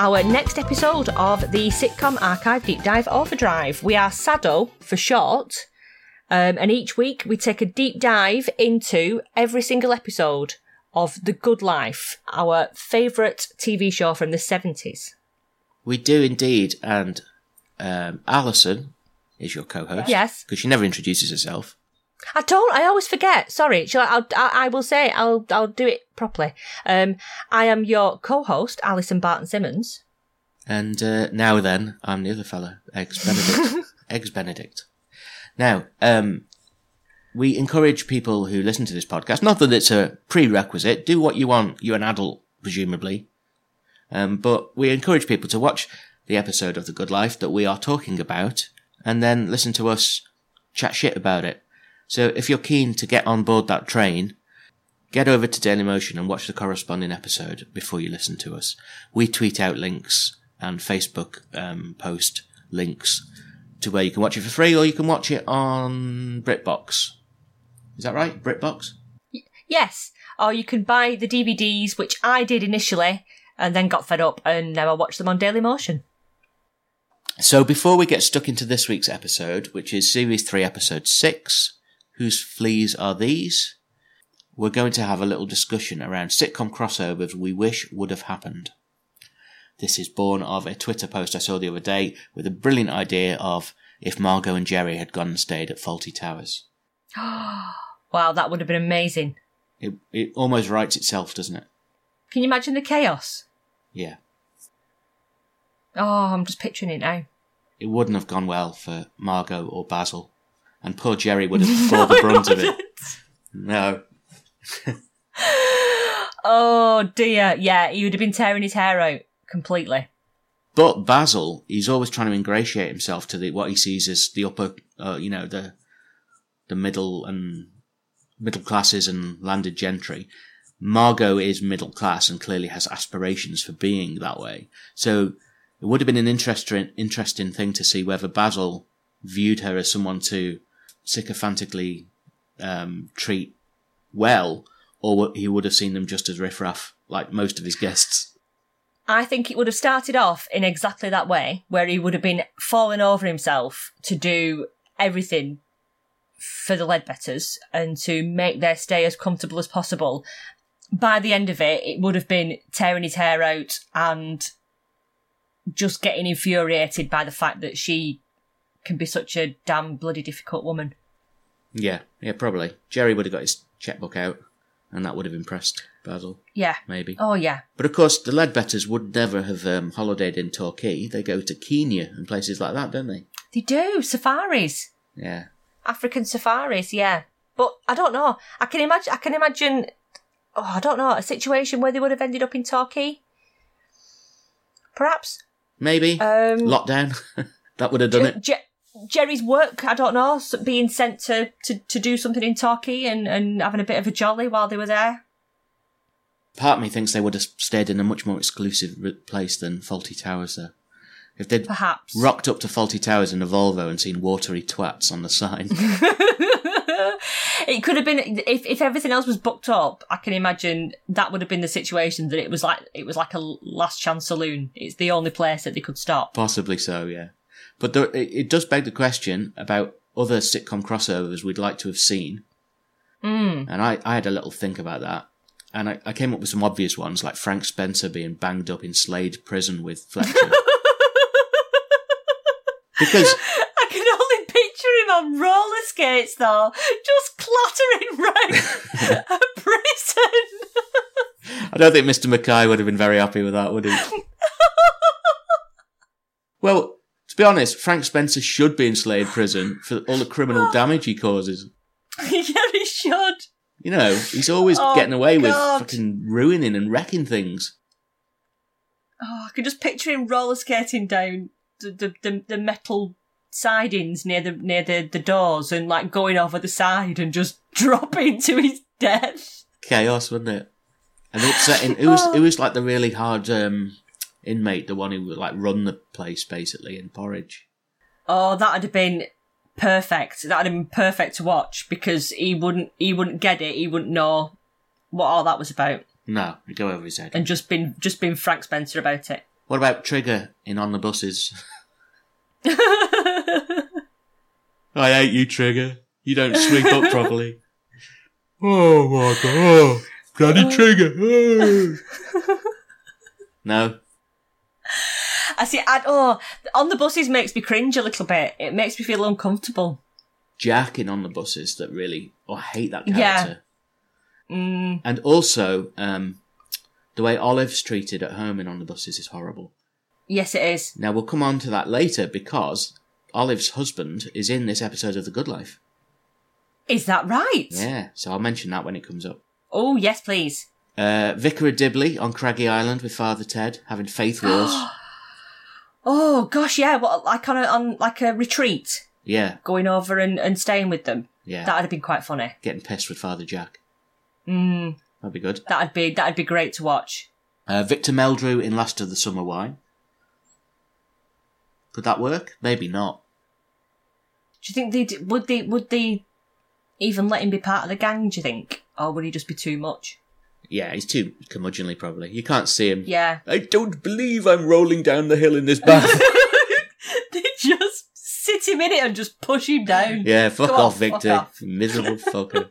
our next episode of the Sitcom Archive Deep Dive Overdrive. We are Saddo for short, um, and each week we take a deep dive into every single episode of The Good Life, our favourite TV show from the 70s. We do indeed, and um, Alison is your co-host. Yes. because she never introduces herself. I don't. I always forget. Sorry. Shall I, I'll, I, will say. I'll. I'll do it properly. Um, I am your co-host, Alison Barton Simmons. And uh, now then, I'm the other fella, Eggs Benedict. Eggs Benedict. Now, um, we encourage people who listen to this podcast, not that it's a prerequisite, do what you want, you're an adult, presumably. Um, but we encourage people to watch the episode of The Good Life that we are talking about and then listen to us chat shit about it. So if you're keen to get on board that train, get over to Dailymotion and watch the corresponding episode before you listen to us. We tweet out links and Facebook um, post links to where you can watch it for free or you can watch it on BritBox. Is that right? BritBox? Yes. Or you can buy the DVDs, which I did initially, and then got fed up, and now I watch them on Daily Motion. So before we get stuck into this week's episode, which is series 3 episode 6, whose fleas are these? We're going to have a little discussion around sitcom crossovers we wish would have happened. This is born of a Twitter post I saw the other day with a brilliant idea of if Margo and Jerry had gone and stayed at Fawlty Towers. Wow, that would have been amazing. It, it almost writes itself, doesn't it? Can you imagine the chaos? Yeah. Oh, I'm just picturing it now. It wouldn't have gone well for Margo or Basil. And poor Jerry would have bore the brunt of it. No. Oh dear, yeah, he would have been tearing his hair out completely. But Basil, he's always trying to ingratiate himself to the what he sees as the upper, uh, you know, the the middle and middle classes and landed gentry. Margo is middle class and clearly has aspirations for being that way. So it would have been an interesting interesting thing to see whether Basil viewed her as someone to sycophantically um, treat well, or he would have seen them just as riffraff, like most of his guests. I think it would have started off in exactly that way, where he would have been falling over himself to do everything for the Leadbetters and to make their stay as comfortable as possible. By the end of it, it would have been tearing his hair out and just getting infuriated by the fact that she can be such a damn bloody difficult woman. Yeah, yeah, probably. Jerry would have got his checkbook out, and that would have impressed Basil, Yeah. maybe. Oh, yeah. But of course, the Leadbetters would never have um, holidayed in Torquay. They go to Kenya and places like that, don't they? They do. Safaris. Yeah. African safaris, yeah. But I don't know. I can imagine. I can imagine. Oh, I don't know a situation where they would have ended up in Torquay. Perhaps. Maybe. Um, Lockdown. that would have done it. Jerry's work. I don't know. Being sent to, to, to do something in Torquay and, and having a bit of a jolly while they were there. Part of me thinks they would have stayed in a much more exclusive place than Fawlty Towers, though. If they'd Perhaps. rocked up to Fawlty Towers in a Volvo and seen watery twats on the sign. it could have been if, if everything else was booked up. I can imagine that would have been the situation that it was like it was like a last chance saloon. It's the only place that they could stop. Possibly so, yeah. But there, it, it does beg the question about other sitcom crossovers we'd like to have seen. Mm. And I, I had a little think about that. And I, I came up with some obvious ones, like Frank Spencer being banged up in Slade prison with Fletcher. because I can only picture him on roller skates though, just clattering round a prison. I don't think Mr. Mackay would have been very happy with that, would he? well, to be honest, Frank Spencer should be in Slade prison for all the criminal damage he causes. yeah, he should. You know, he's always Oh, getting away with fucking ruining and wrecking things. Oh, I can just picture him roller skating down the, the, the, the metal sidings near the near the, the doors and like going over the side and just dropping to his death. Chaos, wouldn't it? And upsetting. It was it was like the really hard um, inmate, the one who would like run the place basically in Porridge. Oh, that'd have been perfect. That'd have been perfect to watch because he wouldn't he wouldn't get it. He wouldn't know what all that was about, No, you go over his head. and just been just been Frank Spencer about it. What about Trigger in On the Buses? I hate you, Trigger. You don't sweep up properly. Oh my god. Oh, bloody uh. Trigger. Oh. no. I see. I, oh, on the buses makes me cringe a little bit. It makes me feel uncomfortable. Jack in On the Buses that really. Oh, I hate that Yeah. character. Mm, And also, um, the way Olive's treated at home in On the Buses is horrible. yes, it is. Now, we'll come on to that later because Olive's husband is in this episode of The Good Life. Is that right? Yeah, so I'll mention that when it comes up. Oh, yes, please. Uh, Vicar of Dibley on Craggy Island with Father Ted having faith wars. Oh gosh, yeah. What like on a on like a retreat, yeah, going over and, and staying with them. yeah. That'd have been quite funny. Getting pissed with Father Jack. Mm, That'd be good. that'd be that'd be great to watch. Uh, Victor Meldrew in Last of the Summer Wine. Could that work? Maybe not. Do you think they would they would they even let him be part of the gang? Do you think, or would he just be too much? Yeah, he's too curmudgeonly, probably. You can't see him. Yeah. I don't believe I'm rolling down the hill in this bath. they just sit him in it and just push him down. yeah, fuck off, on, fuck Victor. off. Miserable fucker.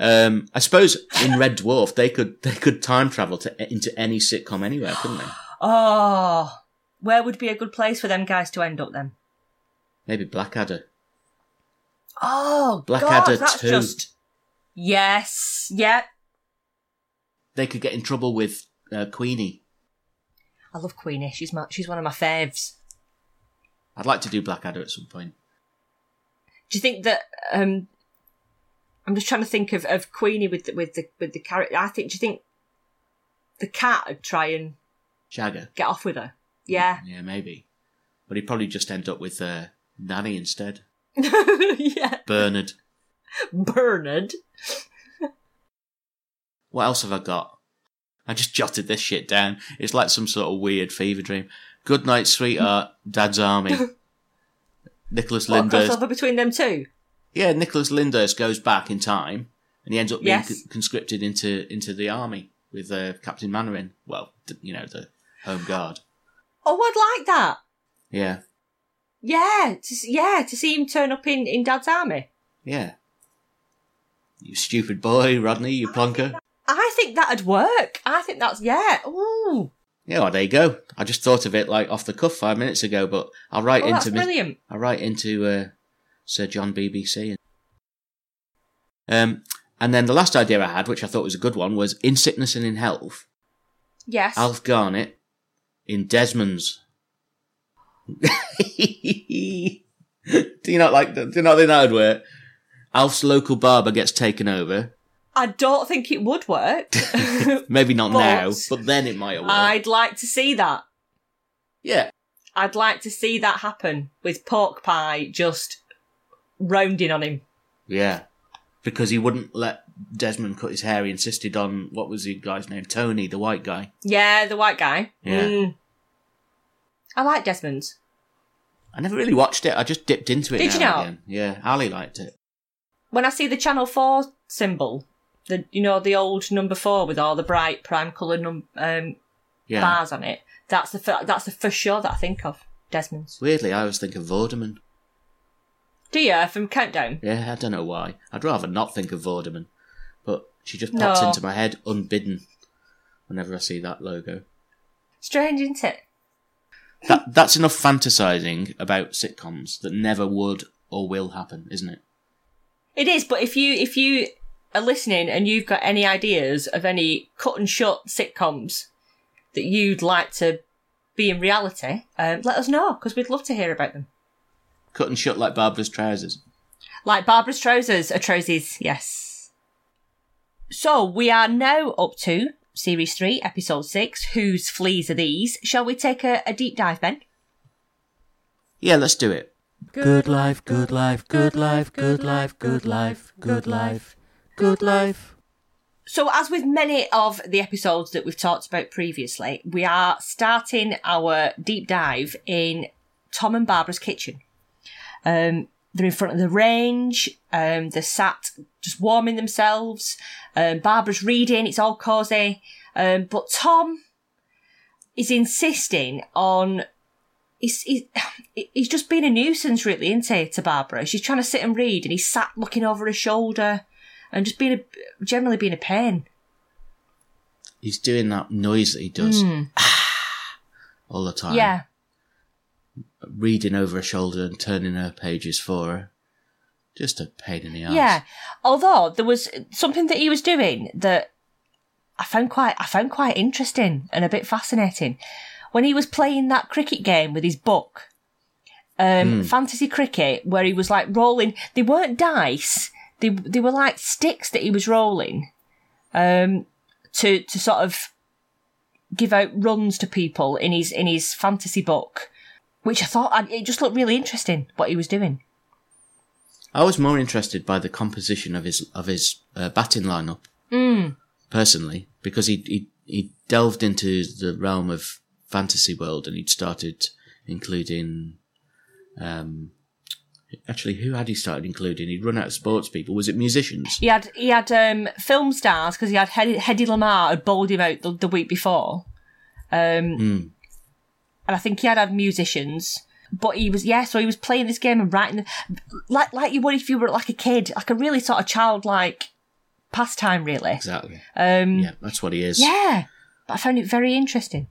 Um, I suppose in Red Dwarf they could they could time travel to into any sitcom anywhere, couldn't they? Oh, where would be a good place for them guys to end up then? Maybe Blackadder. Oh, Blackadder God, that's 2. just yes, yep. They could get in trouble with uh, Queenie. I love Queenie. She's my she's one of my faves. I'd like to do Blackadder at some point. Do you think that? um I'm just trying to think of, of Queenie with the, with the with the character. I think. Do you think the cat would try and Shagger. get off with her? Yeah, Yeah, maybe. But he'd probably just end up with uh, Nanny instead. yeah. Bernard. Bernard. What else have I got? I just jotted this shit down. It's like some sort of weird fever dream. Good night, sweetheart. Dad's army. Nicholas What Lyndhurst. crossover between them two? Yeah, Nicholas Lyndhurst goes back in time, and he ends up being Yes. con- conscripted into into the army with uh, Captain Mainwaring. Well, th- you know the Home Guard. Oh, I'd like that. Yeah, Yeah, to, yeah, to see him turn up in, in Dad's army. yeah. You stupid boy, Rodney. You plonker. I think that'd work. I think that's yeah. Ooh, Yeah, well, there you go. I just thought of it like off the cuff five minutes ago, but I'll write oh, that's into brilliant. I'll write into uh, Sir John BBC. Um, and then the last idea I had, which I thought was a good one, was in sickness and in health. Yes. Alf Garnett in Desmond's. do you not like that? Do you not think that would work? Alf's local barber gets taken over. I don't think it would work. Maybe not But- now, but then it might work. I'd like to see that. Yeah, I'd like to see that happen with pork pie just rounding on him. yeah. Because he wouldn't let Desmond cut his hair. He insisted on what was the guy's name? Tony, the white guy. Yeah, the white guy. Yeah. Mm. I like Desmond's. I never really watched it. I just dipped into it. Did now you? Again. Yeah, Ali liked it. When I see the Channel 4 symbol, the you know, the old number four with all the bright prime color num- um, Yeah. bars on it, that's the, fir- that's the first show that I think of. Desmond's. Weirdly, I always think of Vorderman. Do you? From Countdown? Yeah, I don't know why. I'd rather not think of Vorderman, but she just pops No. into my head unbidden whenever I see that logo. Strange, isn't it? That that's enough fantasizing about sitcoms that never would or will happen, isn't it? It is, but if you if you are listening and you've got any ideas of any cut and shut sitcoms that you'd like to be in reality, um, let us know because we'd love to hear about them. Cut and shut like Barbara's trousers. Like Barbara's trousers, are trousers, yes. So we are now up to series three, episode six. Whose fleas are these? Shall we take a, a deep dive, Ben? Yeah, let's do it. Good life, good life, good life, good life, good life, good life, good life. So, as with many of the episodes that we've talked about previously, we are starting our deep dive in Tom and Barbara's kitchen. Um, they're in front of the range. Um, they're sat just warming themselves. Um, Barbara's reading. It's all cosy. Um, but Tom, is insisting on. He's, he's, he's just been a nuisance, really, isn't he, to Barbara? She's trying to sit and read, and he's sat looking over her shoulder and just being a, generally being a pain. He's doing that noise that he does all the time. Yeah. Reading over her shoulder and turning her pages for her. Just a pain in the ass. Yeah. Although there was something that he was doing that I found quite I found quite interesting and a bit fascinating. When he was playing that cricket game with his book, um, fantasy cricket, where he was like rolling. They weren't dice. They they were like sticks that he was rolling, um, to to sort of give out runs to people in his in his fantasy book, which I thought it just looked really interesting what he was doing. I was more interested by the composition of his of his uh, batting lineup, personally, because he, he he delved into the realm of fantasy world and he'd started including, um, actually, who had he started including? He'd run out of sports people. Was it musicians? He had he had um, film stars because he had Hedy, Hedy Lamarr had bowled him out the, the week before, um, and I think he had had musicians. But he was yeah, so he was playing this game and writing like like you would if you were like a kid, like a really sort of childlike pastime, really. Exactly. Um, Yeah, that's what he is. yeah, but I found it very interesting.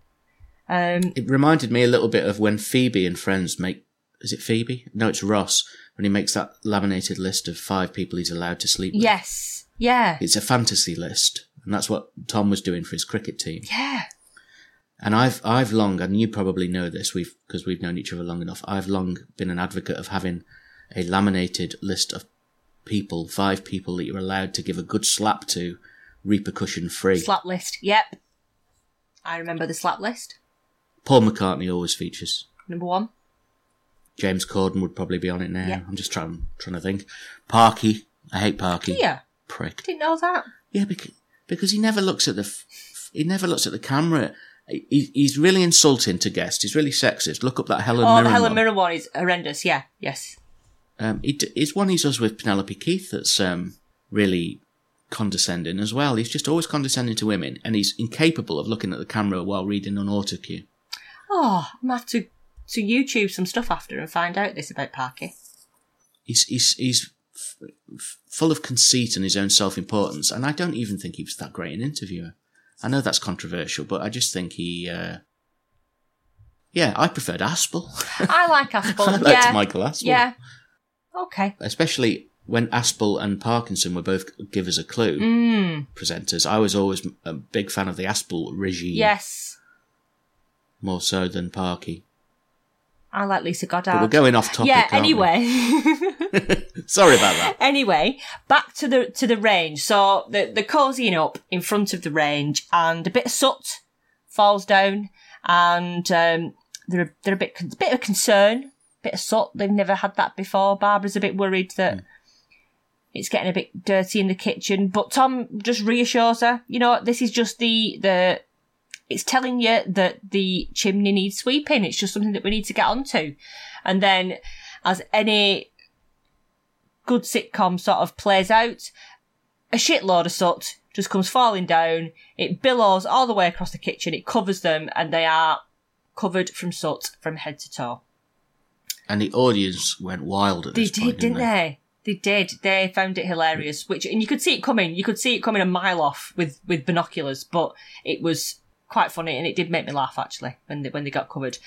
Um, It reminded me a little bit of when Phoebe and friends make. Is it Phoebe? No, it's Ross. When he makes that laminated list of five people he's allowed to sleep with. yes, yeah, It's a fantasy list. And that's what Tom was doing for his cricket team. yeah, And I've, I've long, and you probably know this, we've, because we've known each other long enough, I've long been an advocate of having a laminated list of people, five people that you're allowed to give a good slap to, repercussion free. slap list. Yep, I remember the slap list. Paul McCartney always features. Number one. James Corden would probably be on it now. Yeah. I'm just trying, trying to think. Parky. I hate Parky. Yeah, Prick. didn't know that. Yeah, because, because he never looks at the, f- he never looks at the camera. He, he's really insulting to guests. He's really sexist. Look up that Helen Oh, Mirren the Helen one. Mirren one is horrendous. Yeah, yes. Um, it, it's one he does with Penelope Keith that's um, really condescending as well. He's just always condescending to women, and he's incapable of looking at the camera while reading on autocue. Oh, I'm gonna have to to YouTube some stuff after and find out this about Parky. He's he's he's f- f- full of conceit and his own self importance, and I don't even think he was that great an interviewer. I know that's controversial, but I just think he. Uh, yeah, I preferred Aspel. I like Aspel. I liked yeah, Michael Aspel. yeah. Okay. especially when Aspel and Parkinson were both give us a clue Mm, presenters. I was always a big fan of the Aspel regime, yes, more so than Parky. I like Lisa Goddard. But we're going off topic. yeah. Anyway, sorry about that. anyway, back to the to the range. So the the cozying up in front of the range, and a bit of soot falls down, and um, they're they're a bit con- bit of concern, bit of soot. They've never had that before. Barbara's a bit worried that. It's getting a bit dirty in the kitchen, but Tom just reassures her, you know, this is just the, the, it's telling you that the chimney needs sweeping. It's just something that we need to get onto. And then, as any good sitcom sort of plays out, a shitload of soot just comes falling down. It billows all the way across the kitchen. It covers them, and they are covered from soot from head to toe. And the audience went wild at They this did, point, didn't they? They did. They found it hilarious. Which, and you could see it coming. You could see it coming a mile off with with binoculars, but it was quite funny, and it did make me laugh actually when they when they got covered.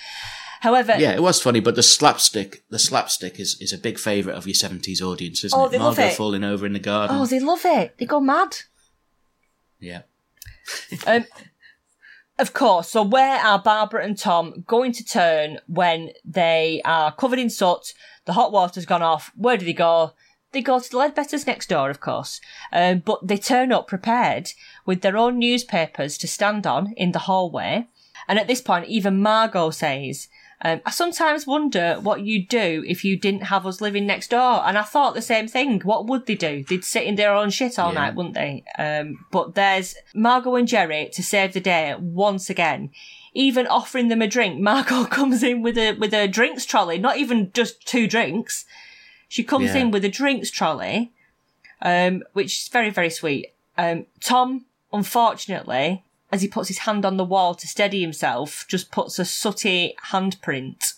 However, Yeah, it was funny, but the slapstick, the slapstick is, is a big favourite of your seventies audience, isn't Oh, it? they love it. falling over in the garden. oh, they love it. They go mad. yeah. Um, of course. So where are Barbara and Tom going to turn when they are covered in soot? The hot water's gone off. Where do they go? They go to the Leadbetters next door, of course. Um, but they turn up prepared with their own newspapers to stand on in the hallway. And at this point, even Margo says, um, I sometimes wonder what you'd do if you didn't have us living next door. And I thought the same thing. What would they do? They'd sit in their own shit all Yeah. night, wouldn't they? Um, but there's Margo and Jerry to save the day once again. Even offering them a drink, Margo comes in with a with a drinks trolley, not even just two drinks. She comes Yeah. in with a drinks trolley, um, which is very very sweet. Um, Tom, unfortunately, as he puts his hand on the wall to steady himself, just puts a sooty handprint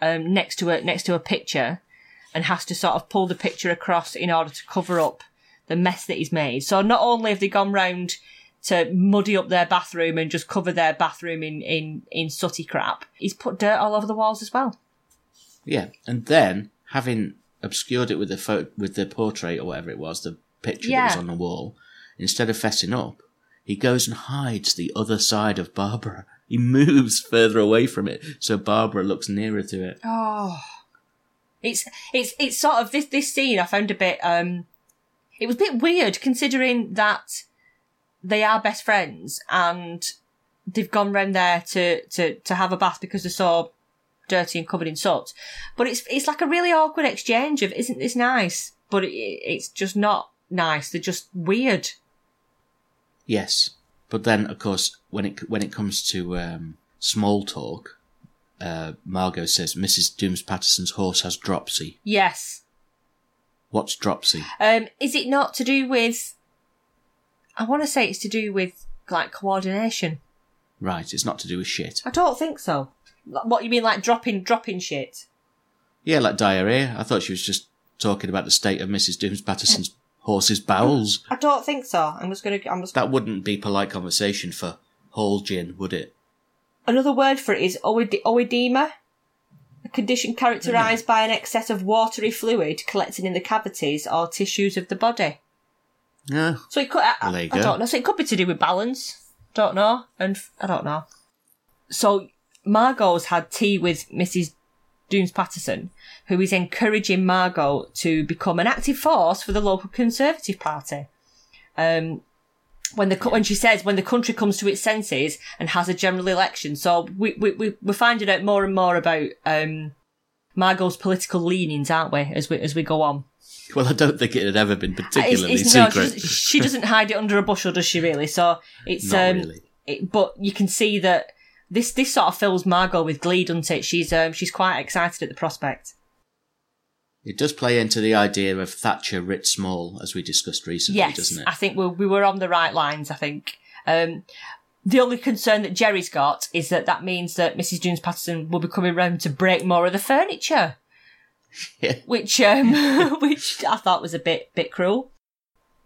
um, next to a next to a picture, and has to sort of pull the picture across in order to cover up the mess that he's made. So not only have they gone round to muddy up their bathroom and just cover their bathroom in in in sooty crap, he's put dirt all over the walls as well. Yeah, and then having obscured it with the photo, with the portrait or whatever it was, the picture that was on the wall, instead of fessing up, he goes and hides the other side of Barbara. He moves further away from it, so Barbara looks nearer to it. Oh, it's it's it's sort of this this scene I found a bit um, it was a bit weird considering that they are best friends and they've gone round there to to to have a bath because they're so dirty and covered in soot. But it's it's like a really awkward exchange of isn't this nice? But it, it's just not nice. They're just weird. Yes, but then of course when it when it comes to um, small talk, uh, Margo says Mrs. Dooms Patterson's horse has dropsy. Yes. What's dropsy? Um, is it not to do with? I want to say it's to do with like coordination. Right, it's not to do with shit. I don't think so. What you mean, like dropping dropping shit? Yeah, like diarrhea. I thought she was just talking about the state of Mrs. Dooms Patterson's horse's bowels. I don't think so. I'm just gonna. I'm just. That wouldn't be polite conversation for Hall gin, would it? Another word for it is oed- oedema, a condition characterised by an excess of watery fluid collecting in the cavities or tissues of the body. Yeah. So it could. I, I go. don't know. So it could be to do with balance. Don't know, and f- I don't know. So Margo's had tea with Mrs. Dooms Patterson, who is encouraging Margo to become an active force for the local Conservative Party. Um, when the when she says when the country comes to its senses and has a general election, so we we, we we're finding out more and more about um, Margo's political leanings, aren't we? As we as we go on. Well, I don't think it had ever been particularly it's- no, she secret. doesn't, she doesn't hide it under a bushel, does she? Really? So it's Not um, really. it, but you can see that this this sort of fills Margo with glee, doesn't it? She's um, she's quite excited at the prospect. It does play into the idea of Thatcher writ small, as we discussed recently, Yes, doesn't it? I think we we were on the right lines. I think. Um, the only concern that Jerry's got is that that means that Mrs. Jones Patterson will be coming round to break more of the furniture, Yeah. which um, which I thought was a bit bit cruel.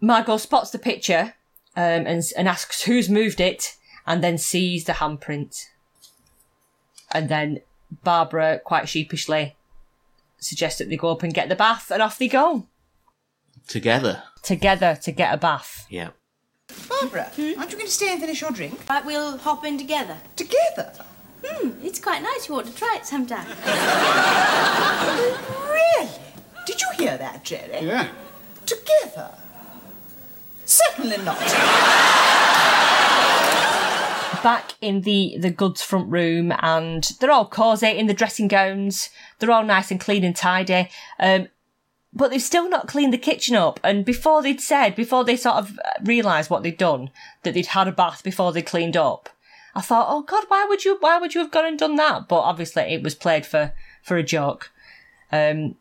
Margo spots the picture um, and and asks who's moved it, and then sees the handprint. And then Barbara, quite sheepishly, suggests that they go up and get the bath, and off they go Together. together to get a bath. Yeah. Barbara, aren't you going to stay and finish your drink? Right, we'll hop in together. Together? Hmm, it's quite nice. You ought to try it sometime. Really? Did you hear that, Jerry? Yeah. Together? Certainly not. Back in the the goods front room and they're all cosy in the dressing gowns. They're all nice and clean and tidy. Um but they've still not cleaned the kitchen up. And before they'd said before they sort of realised what they'd done that they'd had a bath before they cleaned up i thought oh god why would you why would you have gone and done that? But obviously it was played for for a joke. Um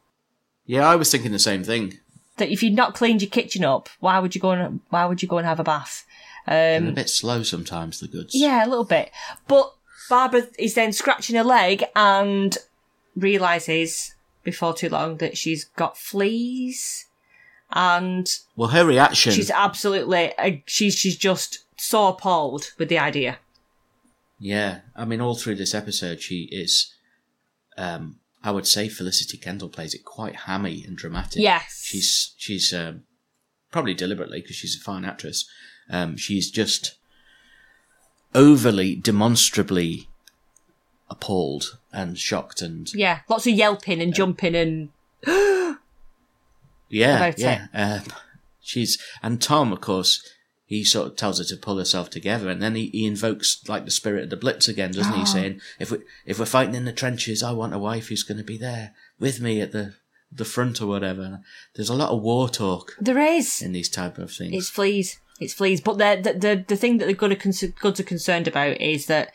Yeah, I was thinking the same thing. that if you'd not cleaned your kitchen up why would you go and why would you go and have a bath They're a bit slow sometimes, the goods. Yeah, a little bit. But Barbara is then scratching her leg and realizes before too long that she's got fleas, and Well, her reaction. she's absolutely uh, she's she's just so appalled with the idea. Yeah, I mean, all through this episode, she is. Um, I would say Felicity Kendal plays it quite hammy and dramatic. Yes. she's she's um, probably deliberately because she's a fine actress. Um, she's just overly, demonstrably appalled and shocked and Yeah, lots of yelping and jumping and yeah, yeah. Um, she's and Tom, of course, he sort of tells her to pull herself together, and then he, he invokes like the spirit of the Blitz again, doesn't Ah. he? Saying, "If we if we're fighting in the trenches, I want a wife who's going to be there with me at the the front or whatever." There's a lot of war talk there is. in these type of things. It's fleas. It's fleas. But the the the, the thing that the good are, con- goods are concerned about is that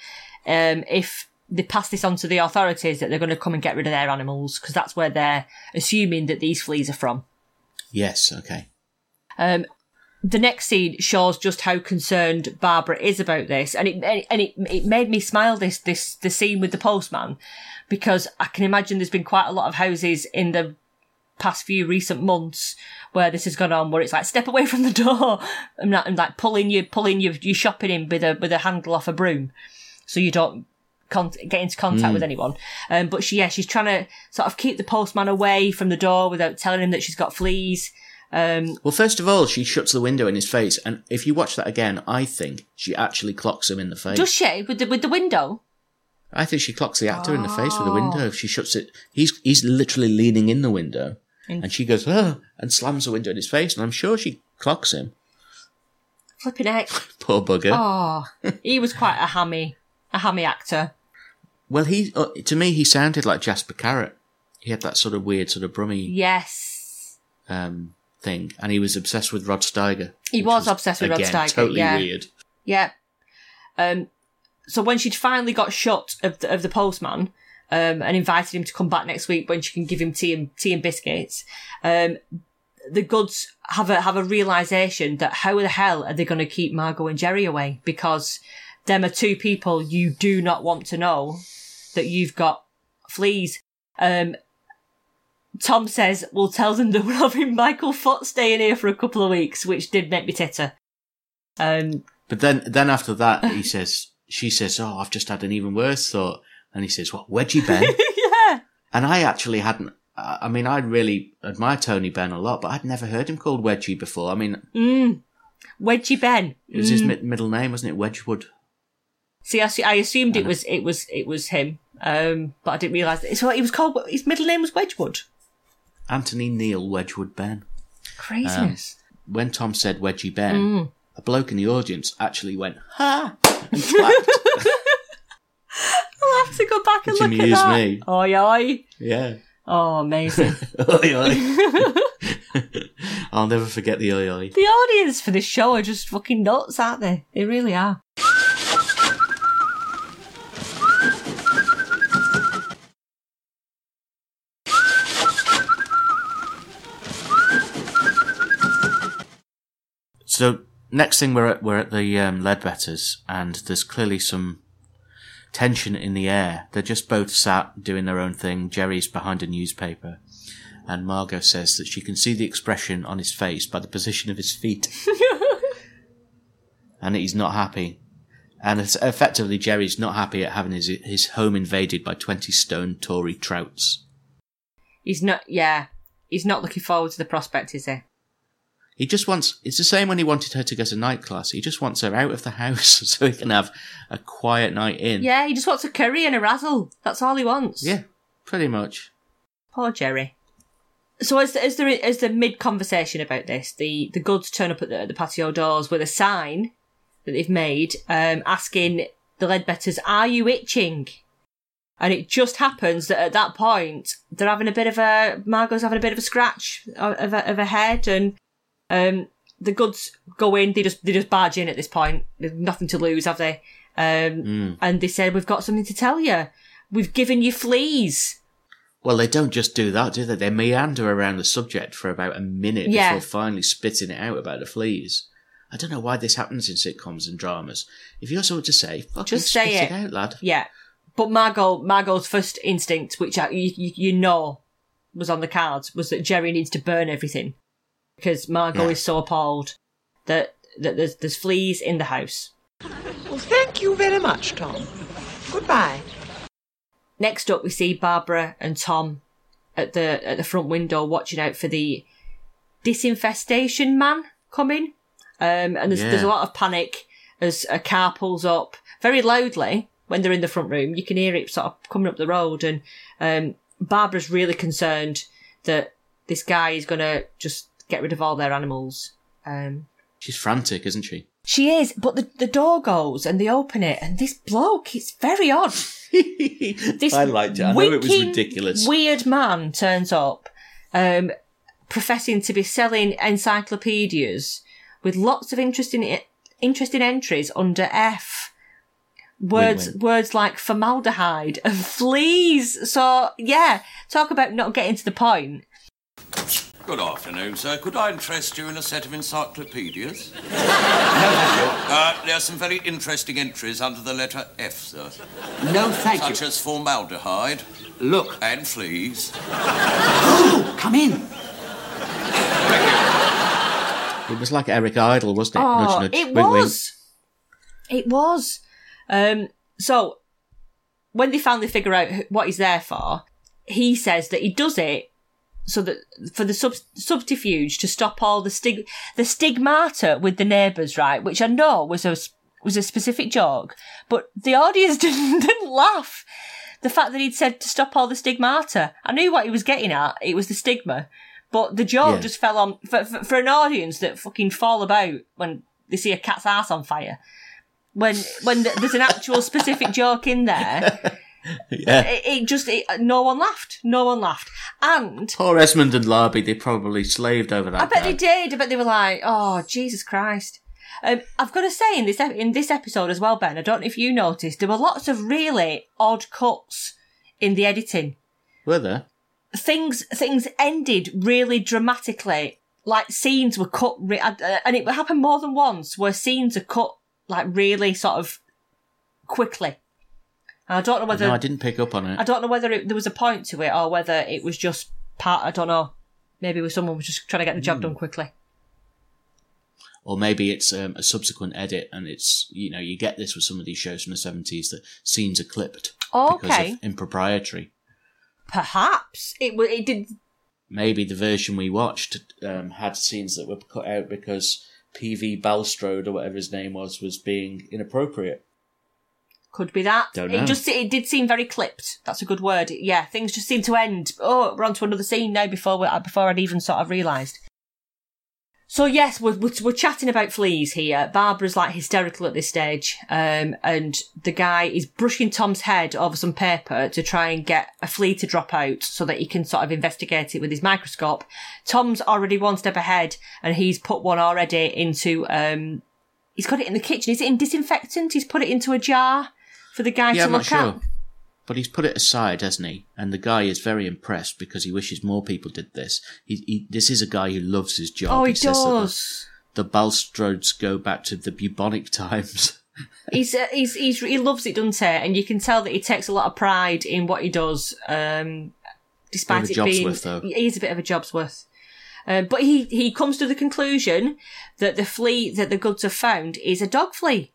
um, if they pass this on to the authorities, that they're going to come and get rid of their animals because that's where they're assuming that these fleas are from. yes, okay. Um, the next scene shows just how concerned Barbara is about this, and it and it it made me smile. This this the scene with the postman because I can imagine there's been quite a lot of houses in the past few recent months where this has gone on, where it's like step away from the door and, and like pulling you pulling your your shopping in with a with a handle off a broom, so you don't con- get into contact with anyone. Um, but she yeah she's trying to sort of keep the postman away from the door without telling him that she's got fleas. Um, Well, first of all, she shuts the window in his face, and if you watch that again, I think she actually clocks him in the face. does she with the with the window? I think she clocks the actor in the face with the window. If she shuts it, he's he's literally leaning in the window, and she goes, oh, and slams the window in his face, and I'm sure she clocks him. Flipping heck. Poor bugger. Oh, he was quite a hammy, a hammy actor. Well, he uh, to me he sounded like Jasper Carrott. He had that sort of weird, sort of brummy Yes. um, thing, and he was obsessed with Rod Steiger. He which was obsessed with Rod Steiger, Totally yeah. weird. Yeah. Um, so when she'd finally got shot of the, of the postman, um, and invited him to come back next week when she can give him tea and tea and biscuits, um, the goods have a have a realization that how the hell are they going to keep Margo and Jerry away? Because them are two people you do not want to know that you've got fleas. Um, Tom says, "We'll tell them that we're having Michael Foot staying here for a couple of weeks," which did make me titter. Um, But then, then after that, he says, she says, "Oh, I've just had an even worse thought," and he says, "What, Wedgie Benn?" yeah. and I actually hadn't. I I mean, I really admire Tony Benn a lot, but I'd never heard him called Wedgie before. I mean, Mm. Wedgie Benn. it was his mi- middle name, wasn't it? Wedgwood. See, I, see- I assumed it was it was it was him, um, but I didn't realise that. So he was called. His middle name was Wedgwood. Anthony Neil Wedgwood Benn. Craziness. When Tom said Wedgie Benn, Mm. a bloke in the audience actually went ha and clapped. I'll have to go back and Which look at that. me. Oi oi! yeah. Oh, amazing! Oi, oi. I'll never forget the oi oi. the audience for this show are just fucking nuts, aren't they? They really are. So next thing we're at we're at the um, Leadbetters, and there's clearly some tension in the air. They're just both sat doing their own thing. Jerry's behind a newspaper, and Margo says that she can see the expression on his face by the position of his feet, and he's not happy. And it's effectively, Jerry's not happy at having his his home invaded by twenty stone Tory trouts. He's not. Yeah, he's not looking forward to the prospect, is he? He just wants, it's the same when he wanted her to go to night class. He just wants her out of the house so he can have a quiet night in. Yeah, he just wants a curry and a razzle. That's all he wants. Yeah, pretty much. Poor Jerry. So as as the as the mid conversation about this, the the goods turn up at the, the patio doors with a sign that they've made, um, asking the Leadbetters, "Are you itching?" And it just happens that at that point they're having a bit of a Margo's having a bit of a scratch of of a, of a head, and um, the goods go in. They just they just barge in at this point. There's nothing to lose, have they? Um, And they said, "We've got something to tell you. We've given you fleas." Well, they don't just do that, do they? They meander around the subject for about a minute Yeah. before finally spitting it out about the fleas. I don't know why this happens in sitcoms and dramas. If you're something to say, fucking Just say spit it. out, lad. Yeah, but Margo, Margo's first instinct, which I, you, you you know was on the cards, was that Jerry needs to burn everything because Margo Yeah. is so appalled that that there's there's fleas in the house. Well, thank you very much, Tom. Goodbye. Next up, we see Barbara and Tom at the at the front window watching out for the disinfestation man coming. Um, and there's Yeah. there's a lot of panic as a car pulls up very loudly when they're in the front room. You can hear it sort of coming up the road, and um, Barbara's really concerned that this guy is going to just get rid of all their animals. Um, She's frantic, isn't she? she is, but the, the door goes and they open it, and this bloke, it's very odd. This I liked it. I know it was ridiculous. Weird man turns up, um, professing to be selling encyclopedias with lots of interesting interesting entries under F. Words Win-win. words like formaldehyde and fleas. So yeah, talk about not getting to the point. Good afternoon, sir. Could I interest you in a set of encyclopedias? No, thank Uh, there are some very interesting entries under the letter F, sir. No, thank such you. Such as formaldehyde Look, and fleas. come in. It was like Eric Idle, wasn't it? Oh, nudge, nudge, it wink, wink. was. It was. Um, so when they finally figure out what he's there for, he says that he does it so that for the sub- subterfuge to stop all the stig the stigmata with the neighbours, right? Which I know was a was a specific joke, but the audience didn't, didn't laugh. The fact that he'd said to stop all the stigmata, I knew what he was getting at. It was the stigma, but the joke Yeah. just fell on for, for, for an audience that fucking fall about when they see a cat's ass on fire. When when there's an actual specific joke in there, Yeah. it, it just it, no one laughed. No one laughed, and Poor Esmonde and Larbey, they probably slaved over that. I bet guy. they did. I bet they were like, "Oh, Jesus Christ!" Um, I've got to say in this in this episode as well, Ben. I don't know if you noticed there were lots of really odd cuts in the editing. Were there? Things things ended really dramatically. Like scenes were cut, re- uh, and it happened more than once where scenes are cut like really sort of quickly. And I don't know whether No, I didn't pick up on it. I don't know whether it, there was a point to it or whether it was just part. I don't know. Maybe it was someone was just trying to get the job Hmm. done quickly. or maybe it's um, a subsequent edit and it's you know you get this with some of these shows from the 70s that scenes are clipped because Okay, of impropriety perhaps it it did. maybe the version we watched um, had scenes that were cut out because pv balstrode or whatever his name was was being inappropriate Could be that. Don't It just it did seem very clipped. That's a good word. Yeah, things just seem to end. Oh, we're on to another scene now before we, before I'd even sort of realised. So yes, we're, we're we're chatting about fleas here. Barbara's like hysterical at this stage, um, and the guy is brushing Tom's head over some paper to try and get a flea to drop out so that he can sort of investigate it with his microscope. Tom's already one step ahead, and he's put one already into um, he's got it in the kitchen. Is it in disinfectant? He's put it into a jar for the guy yeah to i'm look not sure at. but he's put it aside hasn't he and the guy is very impressed because he wishes more people did this he, he this is a guy who loves his job Oh, he, says that the- does. the balstrodes go back to the bubonic times He's, uh, he's he's he loves it, doesn't he? And you can tell that he takes a lot of pride in what he does. Um, despite a it being, worth, he is a bit of a job's worth. Um, but he he comes to the conclusion that the flea that the goods have found is a dog flea,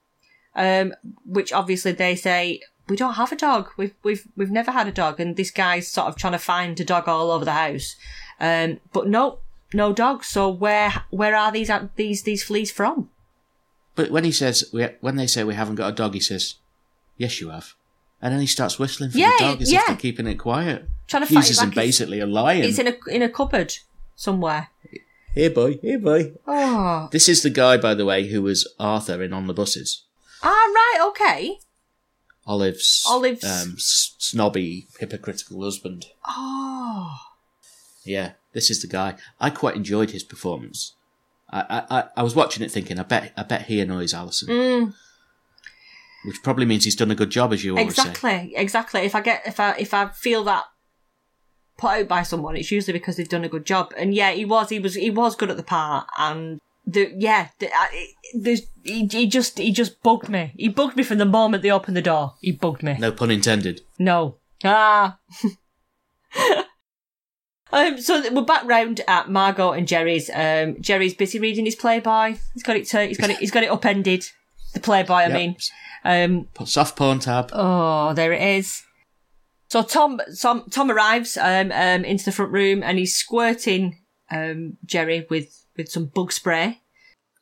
um, which obviously they say we don't have a dog. We've we've we've never had a dog, and this guy's sort of trying to find a dog all over the house. Um, but no, no dog. So where where are these these these fleas from? But when he says, we, when they say we haven't got a dog, he says, yes, you have. And then he starts whistling for Yeah, the dog as yeah. if they're keeping it quiet. Trying to find Uses it him like it's- basically a lion. It's in a in a cupboard somewhere. Here, boy, here, boy. Oh, This is the guy, by the way, who was Arthur in On the Buses. Ah, right, okay. Olive's, Olive's- Um, s- snobby, hypocritical husband. Oh, Yeah, this is the guy. I quite enjoyed his performance. I, I, I- I was watching it thinking, I bet, I bet he annoys Alison. Mm. Which probably means he's done a good job, as you always say. exactly, exactly. If I get if I if I feel that put out by someone, it's usually because they've done a good job. And yeah, he was he was he was good at the part, and the yeah, the, I, the, he, he just he just bugged me. He bugged me from the moment they opened the door. He bugged me. No pun intended. No. Ah. um, so we're back round at Margo and Jerry's. Um, Jerry's busy reading his Playboy. He's got it. T- he's got it. He's got it upended. The Playboy, I Yep. mean. Um, Soft porn tab. oh, there it is. So Tom, Tom, Tom arrives um, um, into the front room and he's squirting um, Jerry with with some bug spray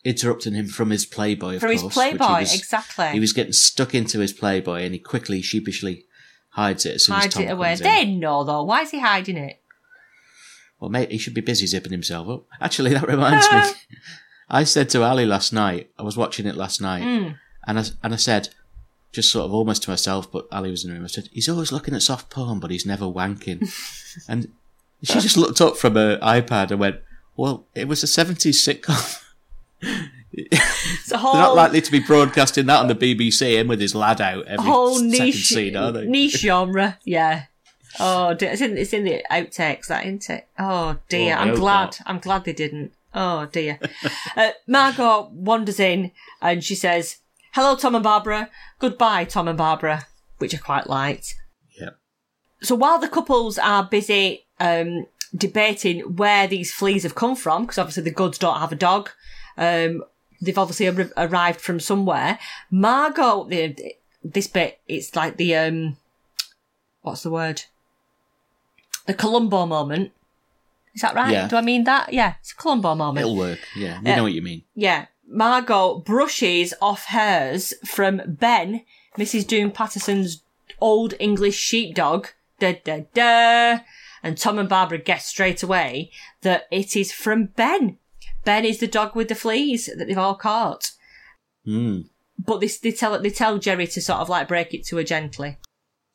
interrupting him from his Playboy, of from his course. he Playboy. was- exactly. He was getting stuck into his Playboy and he quickly, sheepishly hides it as soon as Tom it away. comes in. They know though. Why is he hiding it? Well, mate, he should be busy zipping himself up. Actually, that reminds me. I said to Ali last night, I was watching it last night, Hmm. and I, and I said, just sort of almost to myself, but Ali was in the room, I said, he's always looking at soft porn, but he's never wanking. and she just looked up from her iPad and went, well, it was a 70s sitcom. It's a They're not likely to be broadcasting that on the BBC, him with his lad out every whole second niche scene, are they? niche genre. Yeah. Oh, dear. It's in, it's in the outtakes, that, isn't it? Oh, dear. Oh, I'm glad. not. I'm glad they didn't. Oh, dear. uh, Margo wanders in and she says, Hello, Tom and Barbara. Goodbye, Tom and Barbara, which I quite liked. Yeah. So while the couples are busy um, debating where these fleas have come from, because obviously the goods don't have a dog, um, they've obviously ar- arrived from somewhere. Margo, the, this bit, it's like the um, what's the word? The Columbo moment. Is that right? Yeah. Do I mean that? Yeah, it's a Columbo moment. It'll work. Yeah, we Yeah. know what you mean. Yeah. Margo brushes off hers from Ben, Mrs. Doom Patterson's old English sheepdog. Da da da. And Tom and Barbara guess straight away that it is from Ben. Ben is the dog with the fleas that they've all caught. Mm. But they, they tell they tell Jerry to sort of like break it to her gently.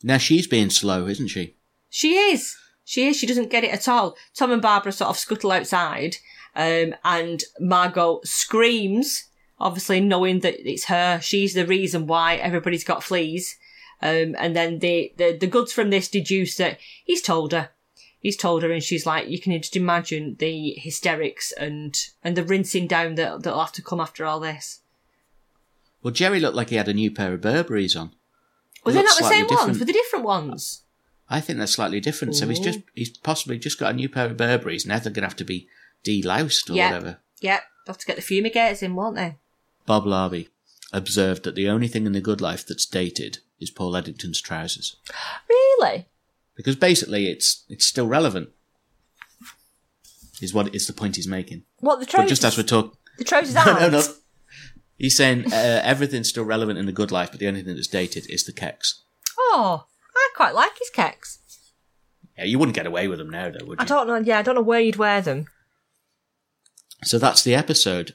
Now she's being slow, isn't she? She is. She is. She doesn't get it at all. Tom and Barbara sort of scuttle outside, um, and Margo screams, obviously knowing that it's her. She's the reason why everybody's got fleas. Um, and then the, the, the goods from this deduce that he's told her. He's told her and she's like, you can just imagine the hysterics and, and the rinsing down that, that'll have to come after all this. Well, Jerry looked like he had a new pair of Burberry's on. Was they not the same different. ones? Were they different ones? I think they're slightly different. So he's just he's possibly just got a new pair of Burberry's. Now they're going to have to be deloused or Yeah. whatever. Yep. They'll have to get the fumigators in, won't they? Bob Larbey observed that the only thing in the good life that's dated is Paul Eddington's trousers Really? Because basically it's it's still relevant. Is what is the point he's making? What, the But trousers? just as we're talking, The trousers no, aren't? no, no. He's saying uh, everything's still relevant in the good life, but the only thing that's dated is the keks. Oh, I quite like his keks. Yeah, you wouldn't get away with them now, though, would you? I don't know. Yeah, I don't know where you'd wear them. So that's the episode.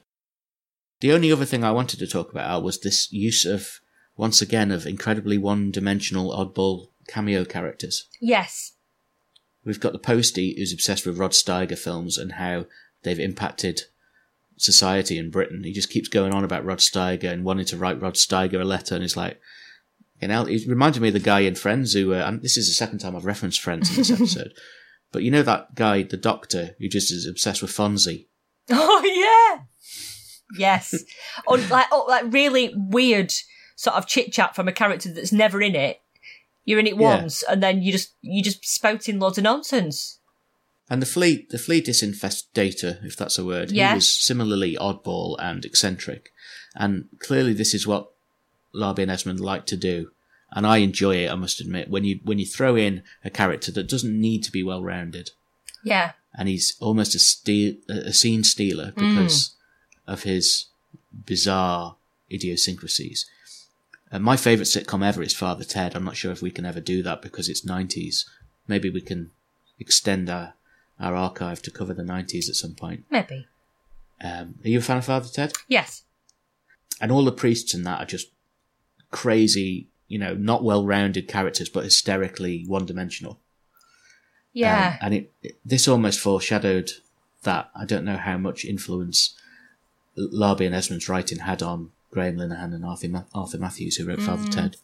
The only other thing I wanted to talk about was this use of, once again, of incredibly one-dimensional oddball cameo characters. Yes. We've got the postie who's obsessed with Rod Steiger films and how they've impacted society in Britain. He just keeps going on about Rod Steiger and wanting to write Rod Steiger a letter, and he's like, you know, he reminded me of the guy in Friends who, uh, and this is the second time I've referenced Friends in this episode, but you know that guy, the doctor, who just is obsessed with Fonzie. Oh yeah. Yes. or like oh, like really weird sort of chit chat from a character that's never in it. You're in it Yeah. once, and then you just you just spouting loads of nonsense. And the flea, the flea disinfestator, if that's a word, Yeah. he was similarly oddball and eccentric. And clearly this is what Larbey and Esmonde like to do. And I enjoy it, I must admit, when you, when you throw in a character that doesn't need to be well rounded. Yeah. And he's almost a steal, a scene stealer because mm. of his bizarre idiosyncrasies. And my favourite sitcom ever is Father Ted. I'm not sure if we can ever do that because it's 90s. Maybe we can extend our, our archive to cover the 90s at some point. Maybe. Um, are you a fan of Father Ted? Yes. And all the priests in that are just crazy, you know, not well rounded characters, but hysterically one dimensional. Yeah. Um, and it, it this almost foreshadowed that. I don't know how much influence Larbey and Esmonde's writing had on Graham Linehan and Arthur, Ma- Arthur Matthews, who wrote Father Ted.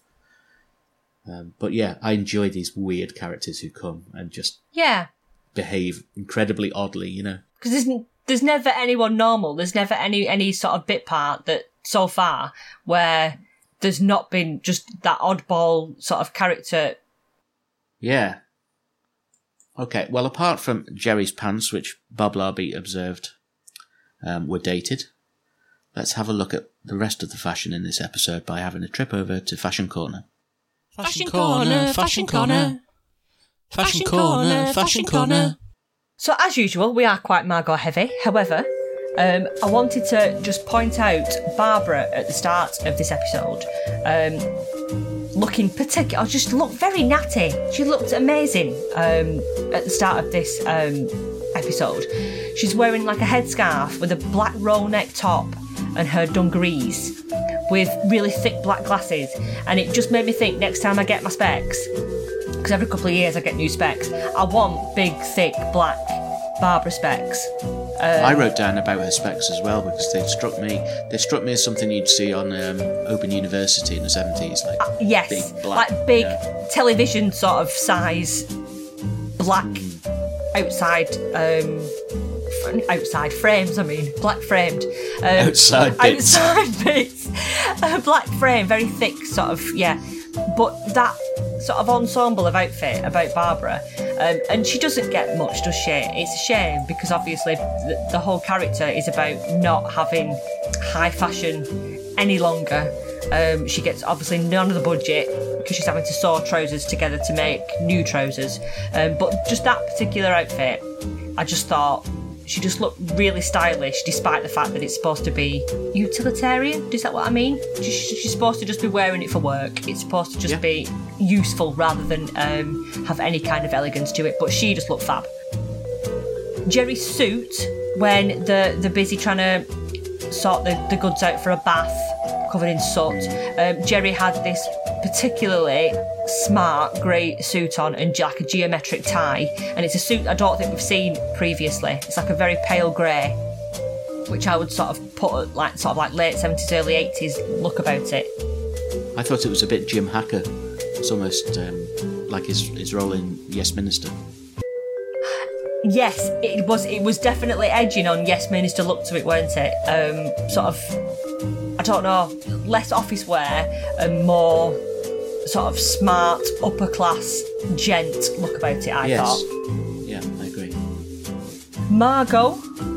Um, but yeah, I enjoy these weird characters who come and just yeah. behave incredibly oddly, you know. Because there's n- there's never anyone normal. There's never any any sort of bit part that so far where there's not been just that oddball sort of character. Yeah. Okay, well, apart from Jerry's pants, which Bob Larbey observed um, were dated, let's have a look at the rest of the fashion in this episode by having a trip over to Fashion Corner. Fashion corner, fashion corner. Fashion corner, fashion corner. So as usual, we are quite Margo heavy. However, um, I wanted to just point out Barbara at the start of this episode, um, looking particular. Just looked very natty. She looked amazing um, at the start of this um, episode. She's wearing like a headscarf with a black roll neck top and her dungarees with really thick black glasses, and it just made me think next time I get my specs because every couple of years I get new specs. I want big, thick, black Barbara specs. I wrote down about her specs as well because they struck me. They struck me as something you'd see on um, Open University in the seventies, like Yes, big black, like big yeah. television sort of size black outside um outside frames i mean black framed. Um, Outside bits. outside bits. A black frame very thick sort of yeah. But that sort of ensemble of outfit about barbara um, and she doesn't get much does she? It's a shame because obviously the, the whole character is about not having high fashion any longer. Um, she gets obviously none of the budget because she's having to sew trousers together to make new trousers. Um, but just that particular outfit, I just thought she just looked really stylish, despite the fact that it's supposed to be utilitarian. Is that what I mean? She's supposed to just be wearing it for work. It's supposed to just Yeah. be useful rather than um, have any kind of elegance to it. But she just looked fab. Jerry's suit when the they're busy trying to sort the, the goods out for a bath covered in soot. Um, Jerry had this particularly smart grey suit on and like a geometric tie, and it's a suit I don't think we've seen previously. It's like a very pale grey, which I would sort of put like sort of like late seventies, early eighties look about it. I thought it was a bit Jim Hacker. It's almost um, like his, his role in Yes Minister. Yes, it was. It was definitely edging on Yes Minister look to it, weren't it? Um, sort of, I don't know, less office wear and more sort of smart upper class gent look about it. I yes. thought. Yeah, I agree. Margo.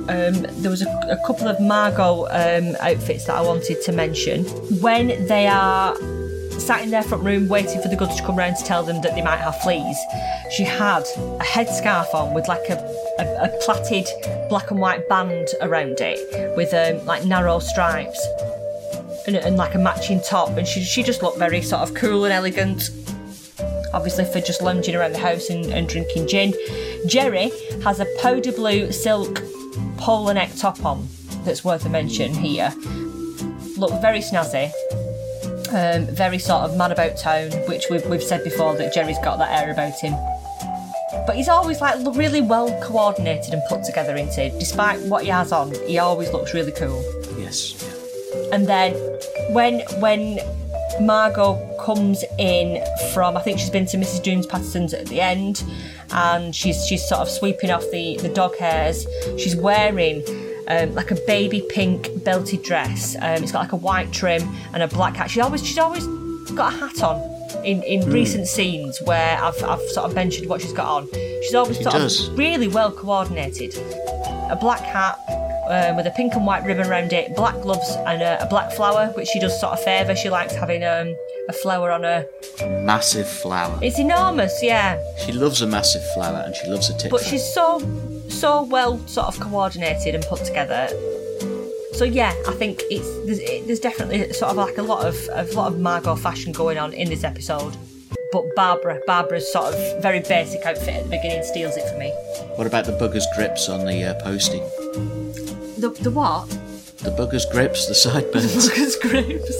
Um, there was a, a couple of Margo um, outfits that I wanted to mention. When they are sat in their front room waiting for the goods to come round to tell them that they might have fleas, she had a headscarf on with like a, a, a plaited black and white band around it with um, like narrow stripes and, and like a matching top. And she, she just looked very sort of cool and elegant obviously for just lounging around the house and, and drinking gin. Jerry has a powder blue silk polo neck top on that's worth a mention here. Look very snazzy. Um, very sort of man about town, which we've, we've said before that Jerry's got that air about him. But he's always like really well coordinated and put together into Despite what he has on, he always looks really cool. Yes. And then when when Margo comes in from, I think she's been to Mrs. Jones Patterson's at the end, and she's she's sort of sweeping off the the dog hairs. She's wearing. Um, like a baby pink belted dress. Um, it's got like a white trim and a black hat. She's always she's always got a hat on in, in recent scenes where I've, I've sort of mentioned what she's got on. She's always She sort does. of really well coordinated. A black hat um, with a pink and white ribbon around it, black gloves, and a, a black flower, which she does sort of favour. She likes having um, a flower on her. Massive flower. It's enormous, yeah, She loves a massive flower and she loves a tip. but she's so so well sort of coordinated and put together. So yeah, I think it's there's, it, there's definitely sort of like a lot of a lot of Margo fashion going on in this episode. But Barbara, Barbara's sort of very basic outfit at the beginning steals it for me. What about the bugger's grips on the uh, posting? The the what? The bugger's grips, the sideburns. Lucas Graves.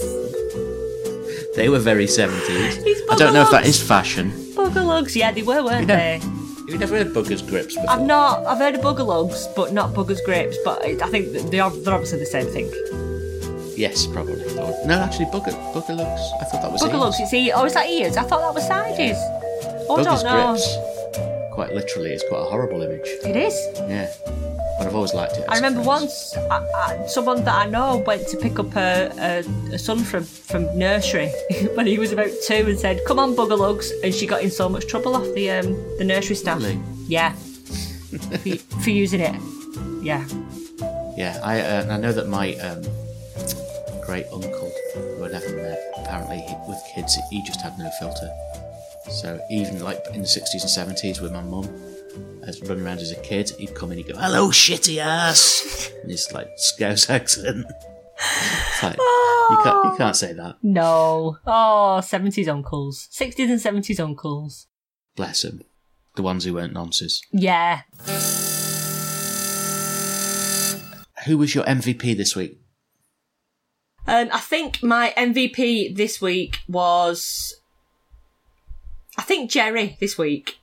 they were very 70s. These I don't know if that is fashion. Buggerlugs, yeah, they were, weren't know- they? You've never heard bugger's grips before? I've not. I've heard of buggerlugs, but not buggers grapes. But I I think they are, they're obviously the same thing. Yes, probably. No, actually, bugger, bugger looks. I thought that was Buggerlugs, ears. you see. Oh, is that ears? I thought that was sides. Oh, I Bugger's don't know. grips. Quite literally, it's quite a horrible image. It is. Yeah, but I've always liked it. I remember once I, I, someone that I know went to pick up a, a, a son from, from nursery when he was about two and said, "Come on, buggerlugs," and she got in so much trouble off the um, the nursery staff. Really? Yeah, for, for using it. Yeah. Yeah, I uh, I know that my um, great uncle, who I never met, apparently he, with kids he just had no filter. So even like in the sixties and seventies with my mum, as running around as a kid, he'd come in, he'd go, "Hello, shitty ass," and his like Scouse accent. It's like, you can't you can't say that. No. Oh, 70s uncles. 60s and 70s uncles. Bless him, the ones who weren't nonces. Yeah. Who was your MVP this week? Um, I think my MVP this week was. I think Jerry this week.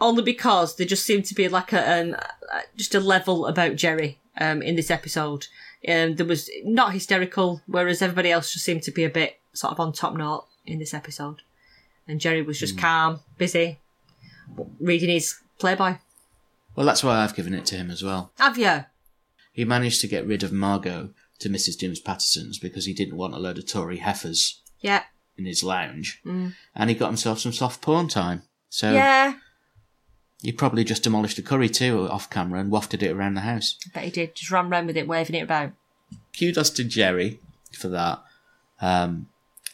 Only because there just seemed to be like a um, uh, just a level about Jerry um, in this episode. Um, there was not hysterical, whereas everybody else just seemed to be a bit sort of on top note in this episode. And Jerry was just calm, busy. reading his Playboy. Well, that's why I've given it to him as well. Have you? He managed to get rid of Margo to Mrs. James Patterson's because he didn't want a load of Tory heifers Yeah. in his lounge. And he got himself some soft porn time. So Yeah. He probably just demolished a curry too off camera and wafted it around the house. I bet he did. Just ran round with it, waving it about. Kudos to Jerry for that. Um,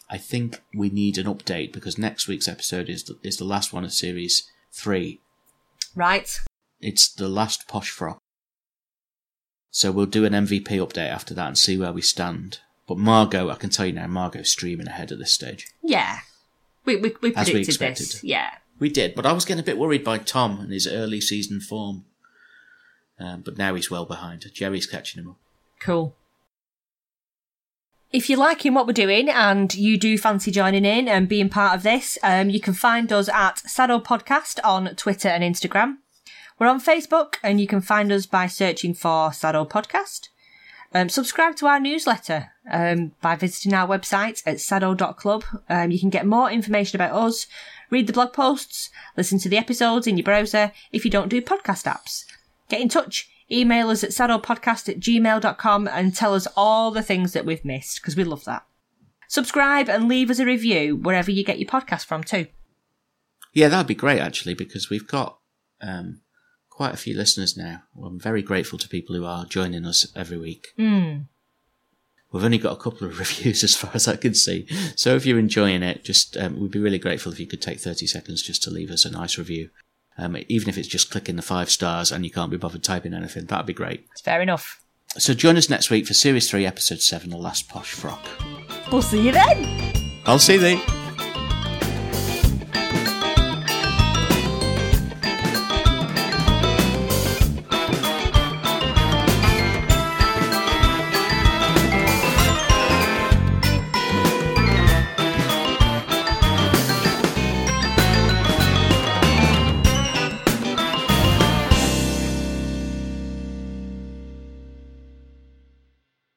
I think we need an update because next week's episode is the, is the last one of series three. Right. It's the last posh frock. So we'll do an MVP update after that and see where we stand. But Margo, I can tell you now, Margo's streaming ahead at this stage. Yeah. We, we, we As we predicted expected. this. Yeah. We did, but I was getting a bit worried by Tom and his early season form. Um, but now he's well behind. Jerry's catching him up. Cool. If you're liking what we're doing and you do fancy joining in and being part of this, um, you can find us at Saddo Podcast on Twitter and Instagram. We're on Facebook and you can find us by searching for Saddo Podcast. Um, subscribe to our newsletter um, by visiting our website at saddo.club. Um, you can get more information about us, read the blog posts, listen to the episodes in your browser if you don't do podcast apps. Get in touch. Email us at saddopodcast at gmail.com and tell us all the things that we've missed because we love that. Subscribe and leave us a review wherever you get your podcast from too. Yeah, that'd be great actually, because we've got um, quite a few listeners now. I'm very grateful to people who are joining us every week. Mm. We've only got a couple of reviews as far as I can see. So if you're enjoying it, just um, we'd be really grateful if you could take 30 seconds just to leave us a nice review. Um, even if it's just clicking the five stars and you can't be bothered typing anything, that'd be great. It's fair enough. So join us next week for Series 3, Episode 7, The Last Posh Frock. We'll see you then. I'll see thee.